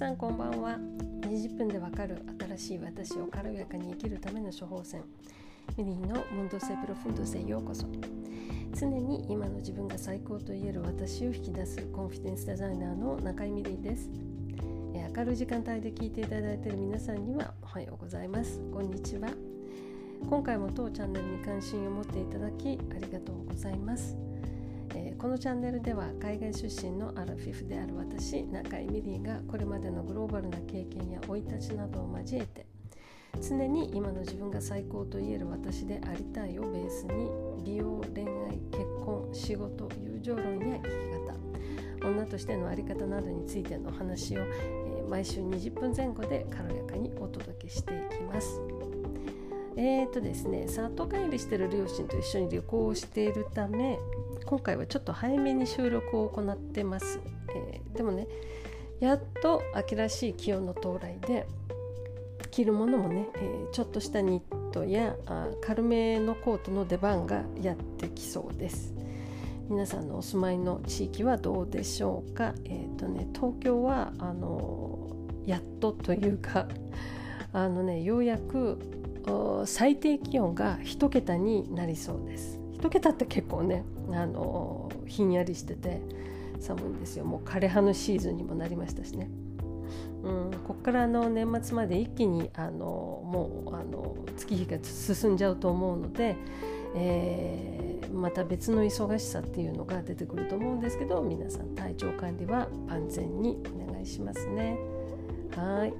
さんこんばんは。20分でわかる新しい私を軽やかに生きるための処方箋。ミリーのムンドセプロフンドセへようこそ。常に今の自分が最高と言える私を引き出すコンフィデンスデザイナーの中井ミリーです。明るい時間帯で聞いていただいている皆さんにはおはようございます。こんにちは。今回も当チャンネルに関心を持っていただきありがとうございます、このチャンネルでは海外出身のアラフィフである私中井ミリーがこれまでのグローバルな経験や生い立ちなどを交えて常に今の自分が最高と言える私でありたいをベースに美容恋愛結婚仕事友情論や生き方女としての在り方などについてのお話を、えー、毎週20分前後で軽やかにお届けしていきます。えーとですね、里帰りしてる両親と一緒に旅行をしているため今回はちょっと早めに収録を行ってます、えー、でもねやっと秋らしい気温の到来で着るものもね、えー、ちょっとしたニットやあ軽めのコートの出番がやってきそうです。皆さんのお住まいの地域はどうでしょうか？えっ、ー、とね東京はあのやっとというか あのねようやく最低気温が1桁になりそうです。1桁って結構ねあのひんやりしてて寒いんですよ。もう枯葉のシーズンにもなりましたしね、うん、こっからあの年末まで一気にあのもうあの月日が進んじゃうと思うので、えー、また別の忙しさっていうのが出てくると思うんですけど皆さん体調管理は万全にお願いしますね。はい。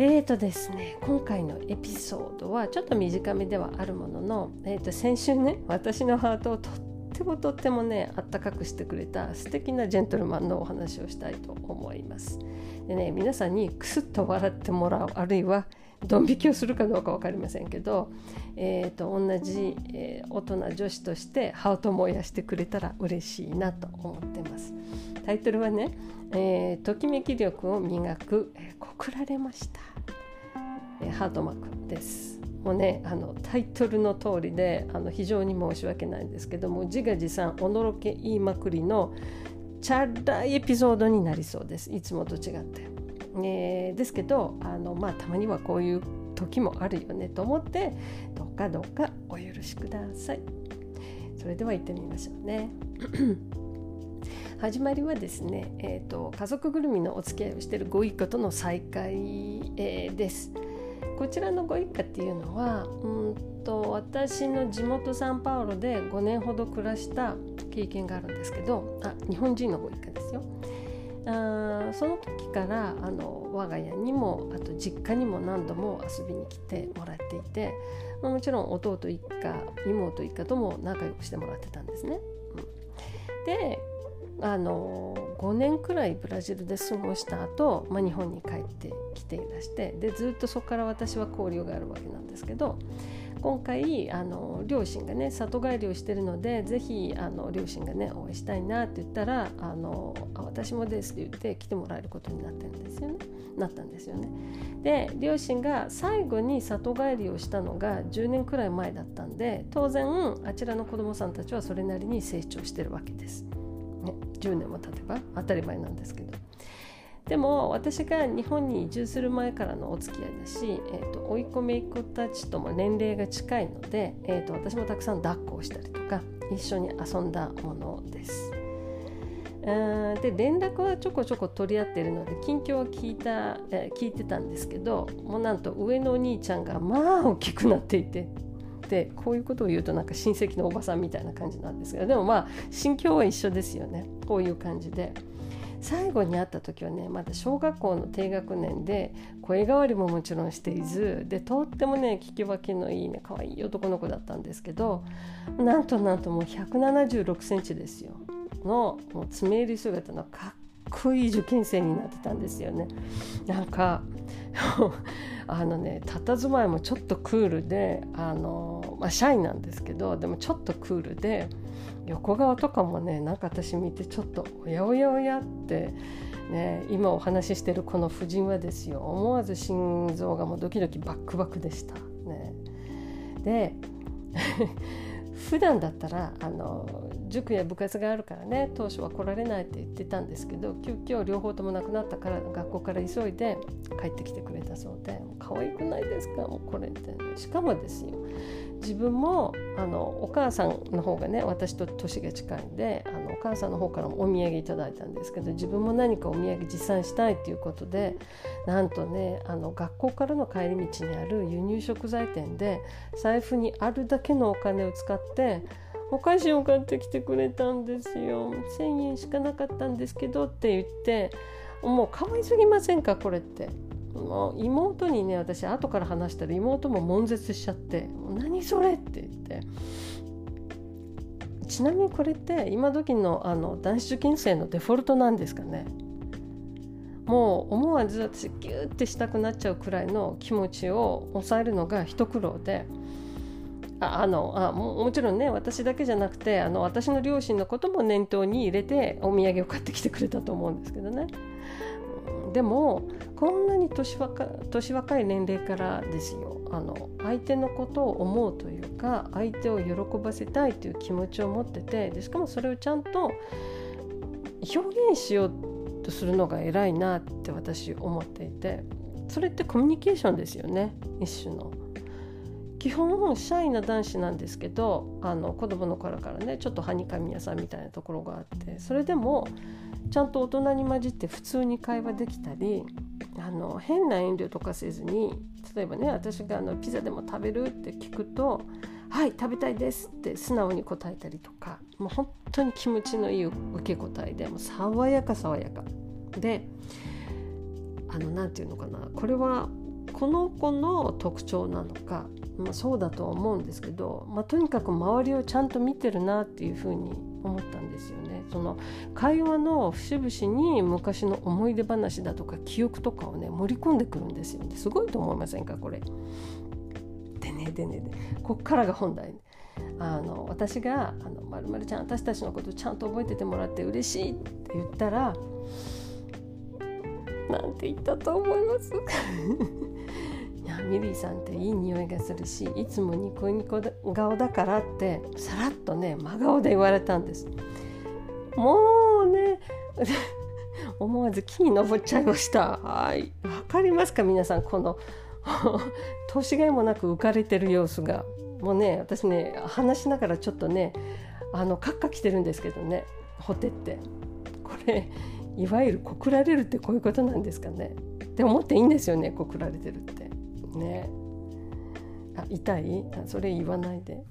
えーとですね、今回のエピソードはちょっと短めではあるものの、えー、と先週ね私のハートをとってもとってもねあったかくしてくれた素敵なジェントルマンのお話をしたいと思います。でね皆さんにクスッと笑ってもらうあるいはドン引きをするかどうか分かりませんけど、えーと、同じ、えー、大人女子としてハートを燃やしてくれたら嬉しいなと思ってます。タイトルはねえー、ときめき力を磨く、えー、告られました、えー、ハートマークです。もうねあのタイトルの通りであの非常に申し訳ないんですけども自画自賛おのろけ言いまくりのチャラいエピソードになりそうです。いつもと違って、えー、ですけどあのまあたまにはこういう時もあるよねと思ってどうかどうかお許しくださいそれでは行ってみましょうね始まりはですね、えーと、家族ぐるみのお付き合いをしているご一家との再会、えー、です。こちらのご一家っていうのはうんと私の地元サンパウロで5年ほど暮らした経験があるんですけどあ日本人のご一家ですよ。あその時からあの我が家にもあと実家にも何度も遊びに来てもらっていて、まあ、もちろん弟一家妹一家とも仲良くしてもらってたんですね。うん、であの5年くらいブラジルで過ごした後、まあ日本に帰ってきていらしてでずっとそこから私は交流があるわけなんですけど今回あの両親がね里帰りをしてるのでぜひあの両親がね応援したいなって言ったらあの私もですって言って来てもらえることになってんですよねなったんですよね。で両親が最後に里帰りをしたのが10年くらい前だったんで当然あちらの子どもさんたちはそれなりに成長してるわけです。ね、10年も経てば当たり前なんですけどでも私が日本に移住する前からのお付き合いだし、えーと、追い込めいっ子たちとも年齢が近いので、えーと、私もたくさん抱っこをしたりとか一緒に遊んだものです。で連絡はちょこちょこ取り合っているので近況は聞いた、えー、聞いてたんですけどもうなんと上のお兄ちゃんがまあ大きくなっていてってこういうことを言うとなんか親戚のおばさんみたいな感じなんですけどでもまあ心境は一緒ですよねこういう感じで。最後に会った時はねまだ小学校の低学年で声変わりももちろんしていずでとってもね聞き分けのいいね可愛い男の子だったんですけどなんとなんともう176センチですよのもう爪襟姿のかっこいい受験生になってたんですよね。なんか あのね佇まいもちょっとクールであの、まあ、シャイなんですけどでもちょっとクールで横顔とかもねなんか私見てちょっとおやおやおやって、ね、今お話ししてるこの夫人はですよ思わず心臓がもうドキドキバックバックでした。ね、で 普段だったらあの塾や部活があるからね当初は来られないって言ってたんですけど急遽両方ともなくなったから学校から急いで帰ってきてくれたそうで「可愛くないですかもうこれ」って、ね、しかもですよ自分もあのお母さんの方がね私と年が近いんであのお母さんの方からもお土産いただいたんですけど自分も何かお土産持参したいっていうことでなんとねあの学校からの帰り道にある輸入食材店で財布にあるだけのお金を使ってお菓子を買ってきてくれたんですよ。1,000円しかなかったんですけどって言ってもう可愛すぎませんかこれって。もう妹にね私後から話したら妹も悶絶しちゃって「何それ?」って言って。ちなみにこれって今時のあの男子受験生のデフォルトなんですかね。もう思わず私ギューってしたくなっちゃうくらいの気持ちを抑えるのが一苦労でああのあももちろんね私だけじゃなくてあの私の両親のことも念頭に入れてお土産を買ってきてくれたと思うんですけどね。でもこんなに年若年若い年齢からですよあの相手のことを思うというか相手を喜ばせたいという気持ちを持っててでしかもそれをちゃんと表現しようとするのが偉いなって私思っていてそれってコミュニケーションですよね一種の。基本シャイな男子なんですけどあの子供の頃からねちょっとはにかみ屋さんみたいなところがあってそれでもちゃんと大人に混じって普通に会話できたりあの変な遠慮とかせずに例えばね私があのピザでも食べるって聞くと「はい食べたいです」って素直に答えたりとかもう本当に気持ちのいい受け答えでもう爽やか爽やか。であの何て言うのかなこれはこの子の特徴なのか、まあ、そうだとは思うんですけど、まあ、とにかく周りをちゃんと見てるなっていうふうに思ったんですよね。その会話の節々に昔の思い出話だとか記憶とかをね盛り込んでくるんですよね。すごいと思いませんかこれ。でねでねでこっからが本題、あの私が「あのまるまるちゃん私たちのことちゃんと覚えててもらって嬉しい」って言ったらなんて言ったと思います？やミリーさんっていい匂いがするしいつもニコニコ顔だからってさらっとね真顔で言われたんです。もうね 思わず木に登っちゃいました。はい。わかりますか皆さんこの 年がいもなく浮かれてる様子が。もうね私ね話しながらちょっとねあのカッカ来てるんですけどねほてって。これいわゆる告られるってこういうことなんですかね。って思っていいんですよね告られてるって。ね。あ痛い？それ言わないで。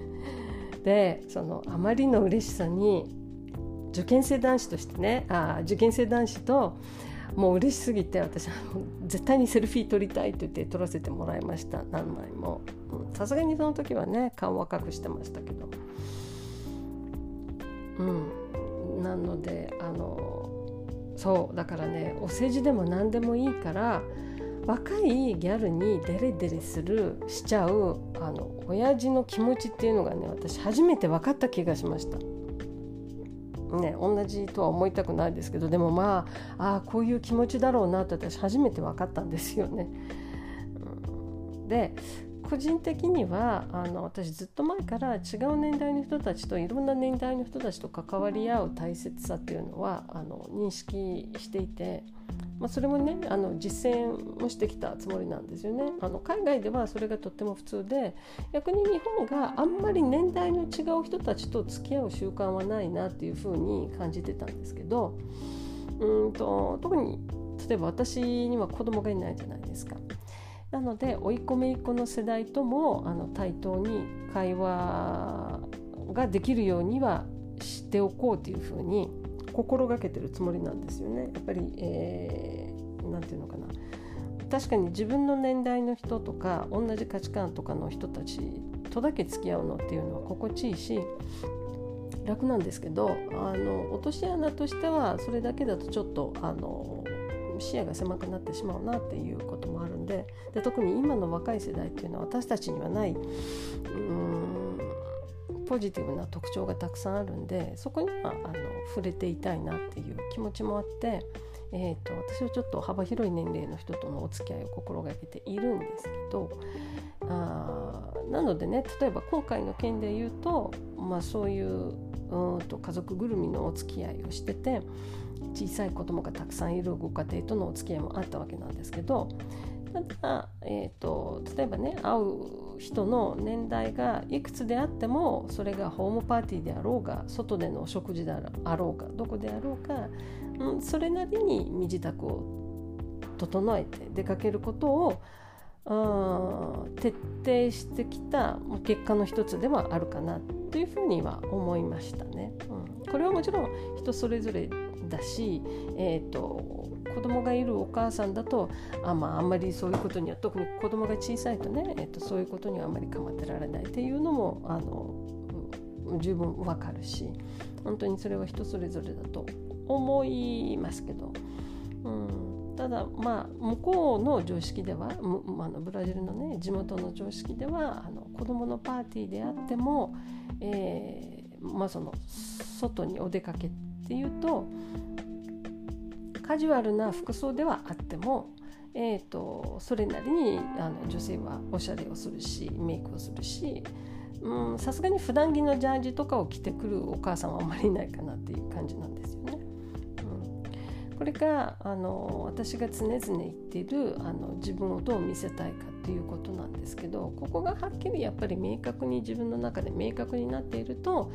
でそのあまりの嬉しさに受験生男子としてねあ受験生男子ともう嬉しすぎて私絶対にセルフィー撮りたいと言って撮らせてもらいました。何枚も。さすがにその時はね顔は隠してましたけど。うん。なのであのそうだからねお世辞でも何でもいいから若いギャルにデレデレするしちゃうあの親父の気持ちっていうのがね私初めて分かった気がしました。ね、同じとは思いたくないですけどでもまあああこういう気持ちだろうなって私初めて分かったんですよね。で個人的にはあの私ずっと前から違う年代の人たちといろんな年代の人たちと関わり合う大切さっていうのはあの認識していて、まあ、それもねあの実践もしてきたつもりなんですよね。あの海外ではそれがとっても普通で逆に日本があんまり年代の違う人たちと付き合う習慣はないなっていうふうに感じてたんですけどうんと特に例えば私には子供がいないじゃないですか。なので甥いっ子姪っ子の世代ともあの対等に会話ができるようにはしておこうというふうに心がけてるつもりなんですよね。やっぱり、えー、ていうのかな確かに自分の年代の人とか同じ価値観とかの人たちとだけ付き合うのっていうのは心地いいし楽なんですけどあの落とし穴としてはそれだけだとちょっとあの視野が狭くなってしまうなっていうこともあるんでで特に今の若い世代っていうのは私たちにはないうんポジティブな特徴がたくさんあるんでそこにはあの触れていたいなっていう気持ちもあって、えーと、私はちょっと幅広い年齢の人とのお付き合いを心がけているんですけどあなのでね例えば今回の件で言うと、まあ、そういううんと家族ぐるみのお付き合いをしてて小さい子供がたくさんいるご家庭とのお付き合いもあったわけなんですけどただ、えーと、例えばね会う人の年代がいくつであってもそれがホームパーティーであろうが外でのお食事であろうがどこであろうか、うん、それなりに身支度を整えて出かけることを徹底してきた結果の一つではあるかなというふうには思いましたね。うん、これはもちろん人それぞれだし、えーと、子供がいるお母さんだとあ,、まあ、あんまりそういうことには特に子供が小さいとね、えーと、そういうことにはあんまり構ってられないっていうのもあの十分わかるし本当にそれは人それぞれだと思いますけど。うんただまあ向こうの常識では、あ、のブラジルのね地元の常識ではあの子どものパーティーであっても、えーまあ、その外にお出かけっていうとカジュアルな服装ではあっても、えーと、それなりにあの女性はおしゃれをするしメイクをするしさすがに普段着のジャージとかを着てくるお母さんはあんまりいないかなっていう感じなんですよね。うん、これがあの私が常々言っているあの自分をどう見せたいかっていうことなんですけどここがはっきりやっぱり明確に自分の中で明確になっていると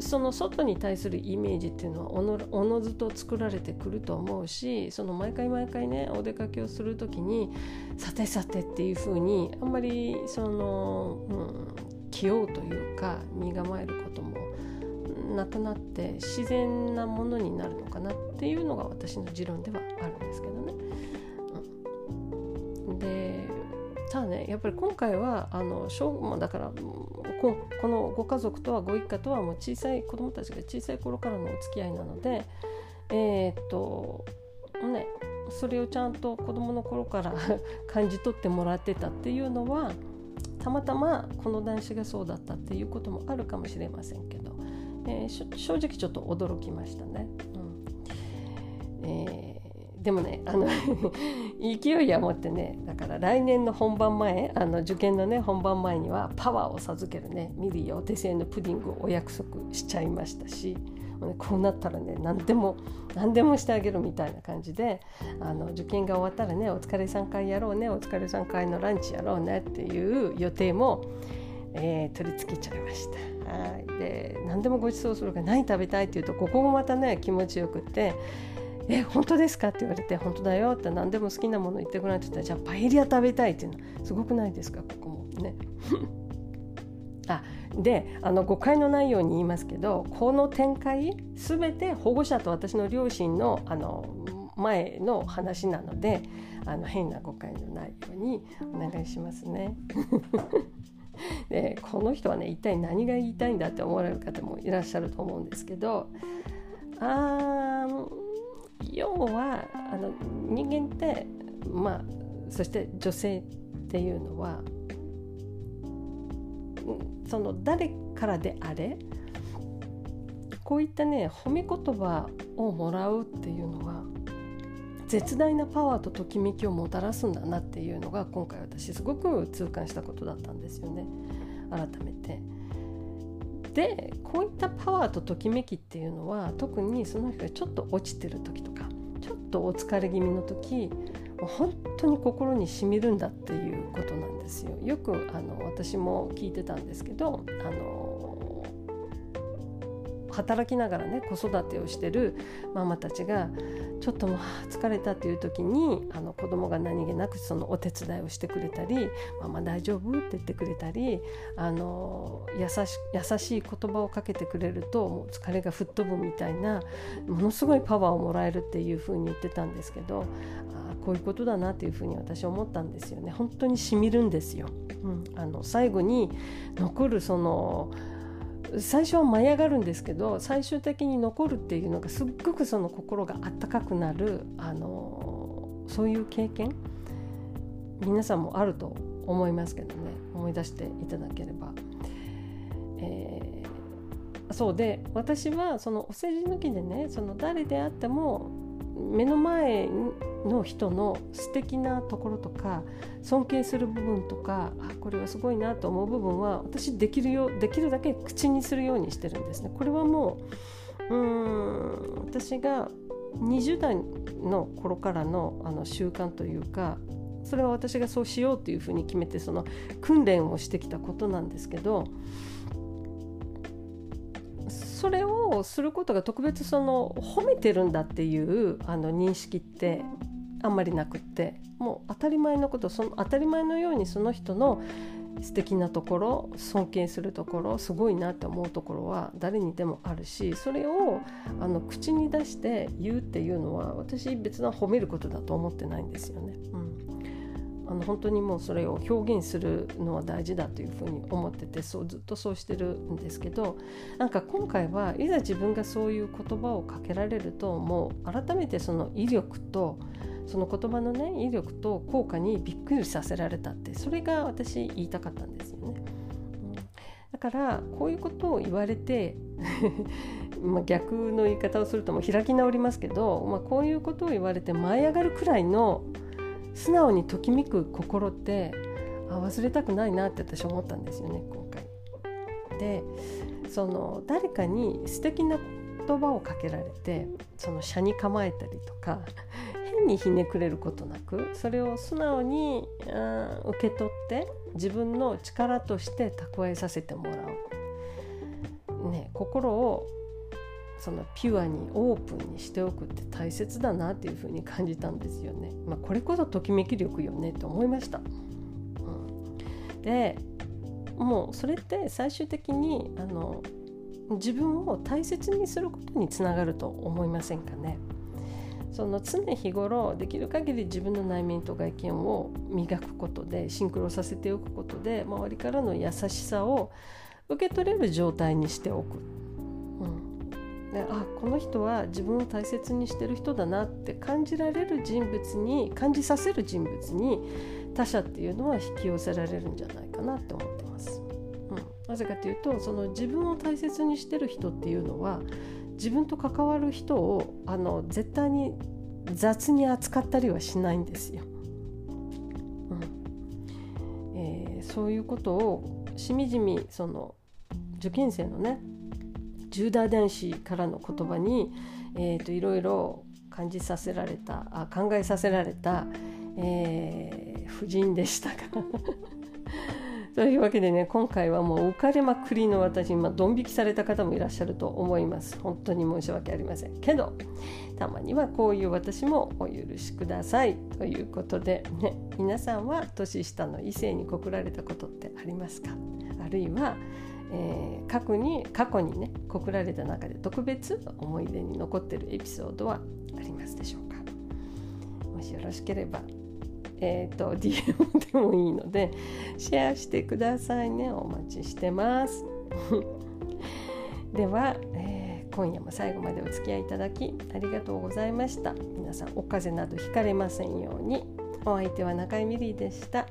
その外に対するイメージっていうのはおのおのずと作られてくると思うしその毎回毎回ねお出かけをする時にさてさてっていうふうにあんまりその、うん、気負うというか身構えることもなくなって自然なものになるのかなっていうのが私の持論ではあるんですけどね。うん、でただねやっぱり今回はあの小だからこのご家族とはご一家とはもう小さい子供たちが小さい頃からのお付き合いなのでえー、っとねそれをちゃんと子供の頃から感じ取ってもらってたっていうのはたまたまこの男子がそうだったっていうこともあるかもしれませんけど、えー、正直ちょっと驚きましたね。うんえーでもねあの 勢いは持ってねだから来年の本番前あの受験のね本番前にはパワーを授けるねミリーお手製のプディングをお約束しちゃいましたしこうなったらね何でも何でもしてあげるみたいな感じであの受験が終わったらねお疲れ3回やろうねお疲れ3回のランチやろうねっていう予定も、えー、取り付けちゃいました。はいで何でもご馳走するから何食べたいっていうとここもまたね気持ちよくってえ本当ですか?」って言われて「本当だよ」って何でも好きなもの言ってくれって言ったら「じゃあパエリア食べたい」っていうのすごくないですか？ここもね。あであの誤解のないように言いますけどこの展開全て保護者と私の両親のあの前の話なのであの変な誤解のないようにお願いしますね。でこの人はね一体何が言いたいんだって思われる方もいらっしゃると思うんですけどあー要はあの人間ってまあそして女性っていうのはその誰からであれこういったね褒め言葉をもらうっていうのは絶大なパワーとときめきをもたらすんだなっていうのが今回私すごく痛感したことだったんですよね改めて。でこういったパワーとときめきっていうのは特にその人がちょっと落ちてる時とかちょっとお疲れ気味の時本当に心にしみるんだっていうことなんですよ。よくあの私も聞いてたんですけどあの働きながらね子育てをしてるママたちがちょっともう疲れたっていう時にあの子供が何気なくそのお手伝いをしてくれたり「ママ大丈夫?」って言ってくれたりあの優し優しい言葉をかけてくれるともう疲れが吹っ飛ぶみたいなものすごいパワーをもらえるっていうふうに言ってたんですけどあこういうことだなっていうふうに私は思ったんですよね。本当にしみるんですよ。うん、あの最後に残るその最初は舞い上がるんですけど最終的に残るっていうのがすっごくその心があったかくなるあのそういう経験皆さんもあると思いますけどね思い出していただければ。えー、そうで私はそのお世辞抜きでねその誰であっても目の前の人の素敵なところとか尊敬する部分とかあこれはすごいなと思う部分は私できるよできるだけ口にするようにしてるんですね。これはもううん私が20代の頃からのあの習慣というかそれは私がそうしようというふうに決めてその訓練をしてきたことなんですけどそれをすることが特別その褒めてるんだっていうあの認識ってあんまりなくってもう当たり前のことその当たり前のようにその人の素敵なところ尊敬するところすごいなって思うところは誰にでもあるしそれをあの口に出して言うっていうのは私別な褒めることだと思ってないんですよね。うんあの本当にもうそれを表現するのは大事だというふうに思っててそうずっとそうしてるんですけどなんか今回はいざ自分がそういう言葉をかけられるともう改めてその威力とその言葉のね威力と効果にびっくりさせられたってそれが私言いたかったんですよね。だからこういうことを言われて ま逆の言い方をするとも開き直りますけど、まあ、こういうことを言われて舞い上がるくらいの素直にときめく心ってあ忘れたくないなって私思ったんですよね今回。でその誰かに素敵な言葉をかけられてその車に構えたりとか変にひねくれることなくそれを素直に受け取って自分の力として蓄えさせてもらう、ね、心をそのピュアにオープンにしておくって大切だなっていうふうに感じたんですよね。まあ、これこそときめき力よねって思いました。うん、でもうそれって最終的にあの自分を大切にすることにつながると思いませんかね。その常日頃できる限り自分の内面と外見を磨くことでシンクロさせておくことで周りからの優しさを受け取れる状態にしておく。うんね、あこの人は自分を大切にしてる人だなって感じられる人物に感じさせる人物に他者っていうのは引き寄せられるんじゃないかなって思ってます。うん、なぜかというとその自分を大切にしてる人っていうのは自分と関わる人をあの絶対に雑に扱ったりはしないんですよ。うんえー、そういうことをしみじみその受験生のね10代男子からの言葉に、えーと、いろいろ感じさせられたあ考えさせられた、えー、夫人でしたが というわけでね今回はもう浮かれまくりの私今ドン引きされた方もいらっしゃると思います。本当に申し訳ありません。けどたまにはこういう私もお許しください。ということでね皆さんは年下の異性に告られたことってありますか？あるいはえー、過去に過去にね告られた中で特別思い出に残ってるエピソードはありますでしょうか？もしよろしければえーと、DM でもいいのでシェアしてくださいね。お待ちしてます。では、えー、今夜も最後までお付き合いいただきありがとうございました。皆さんお風邪などひかれませんように。お相手は中井美里でした。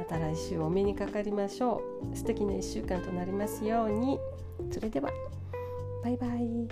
また来週お目にかかりましょう。素敵な1週間となりますように。それではバイバイ。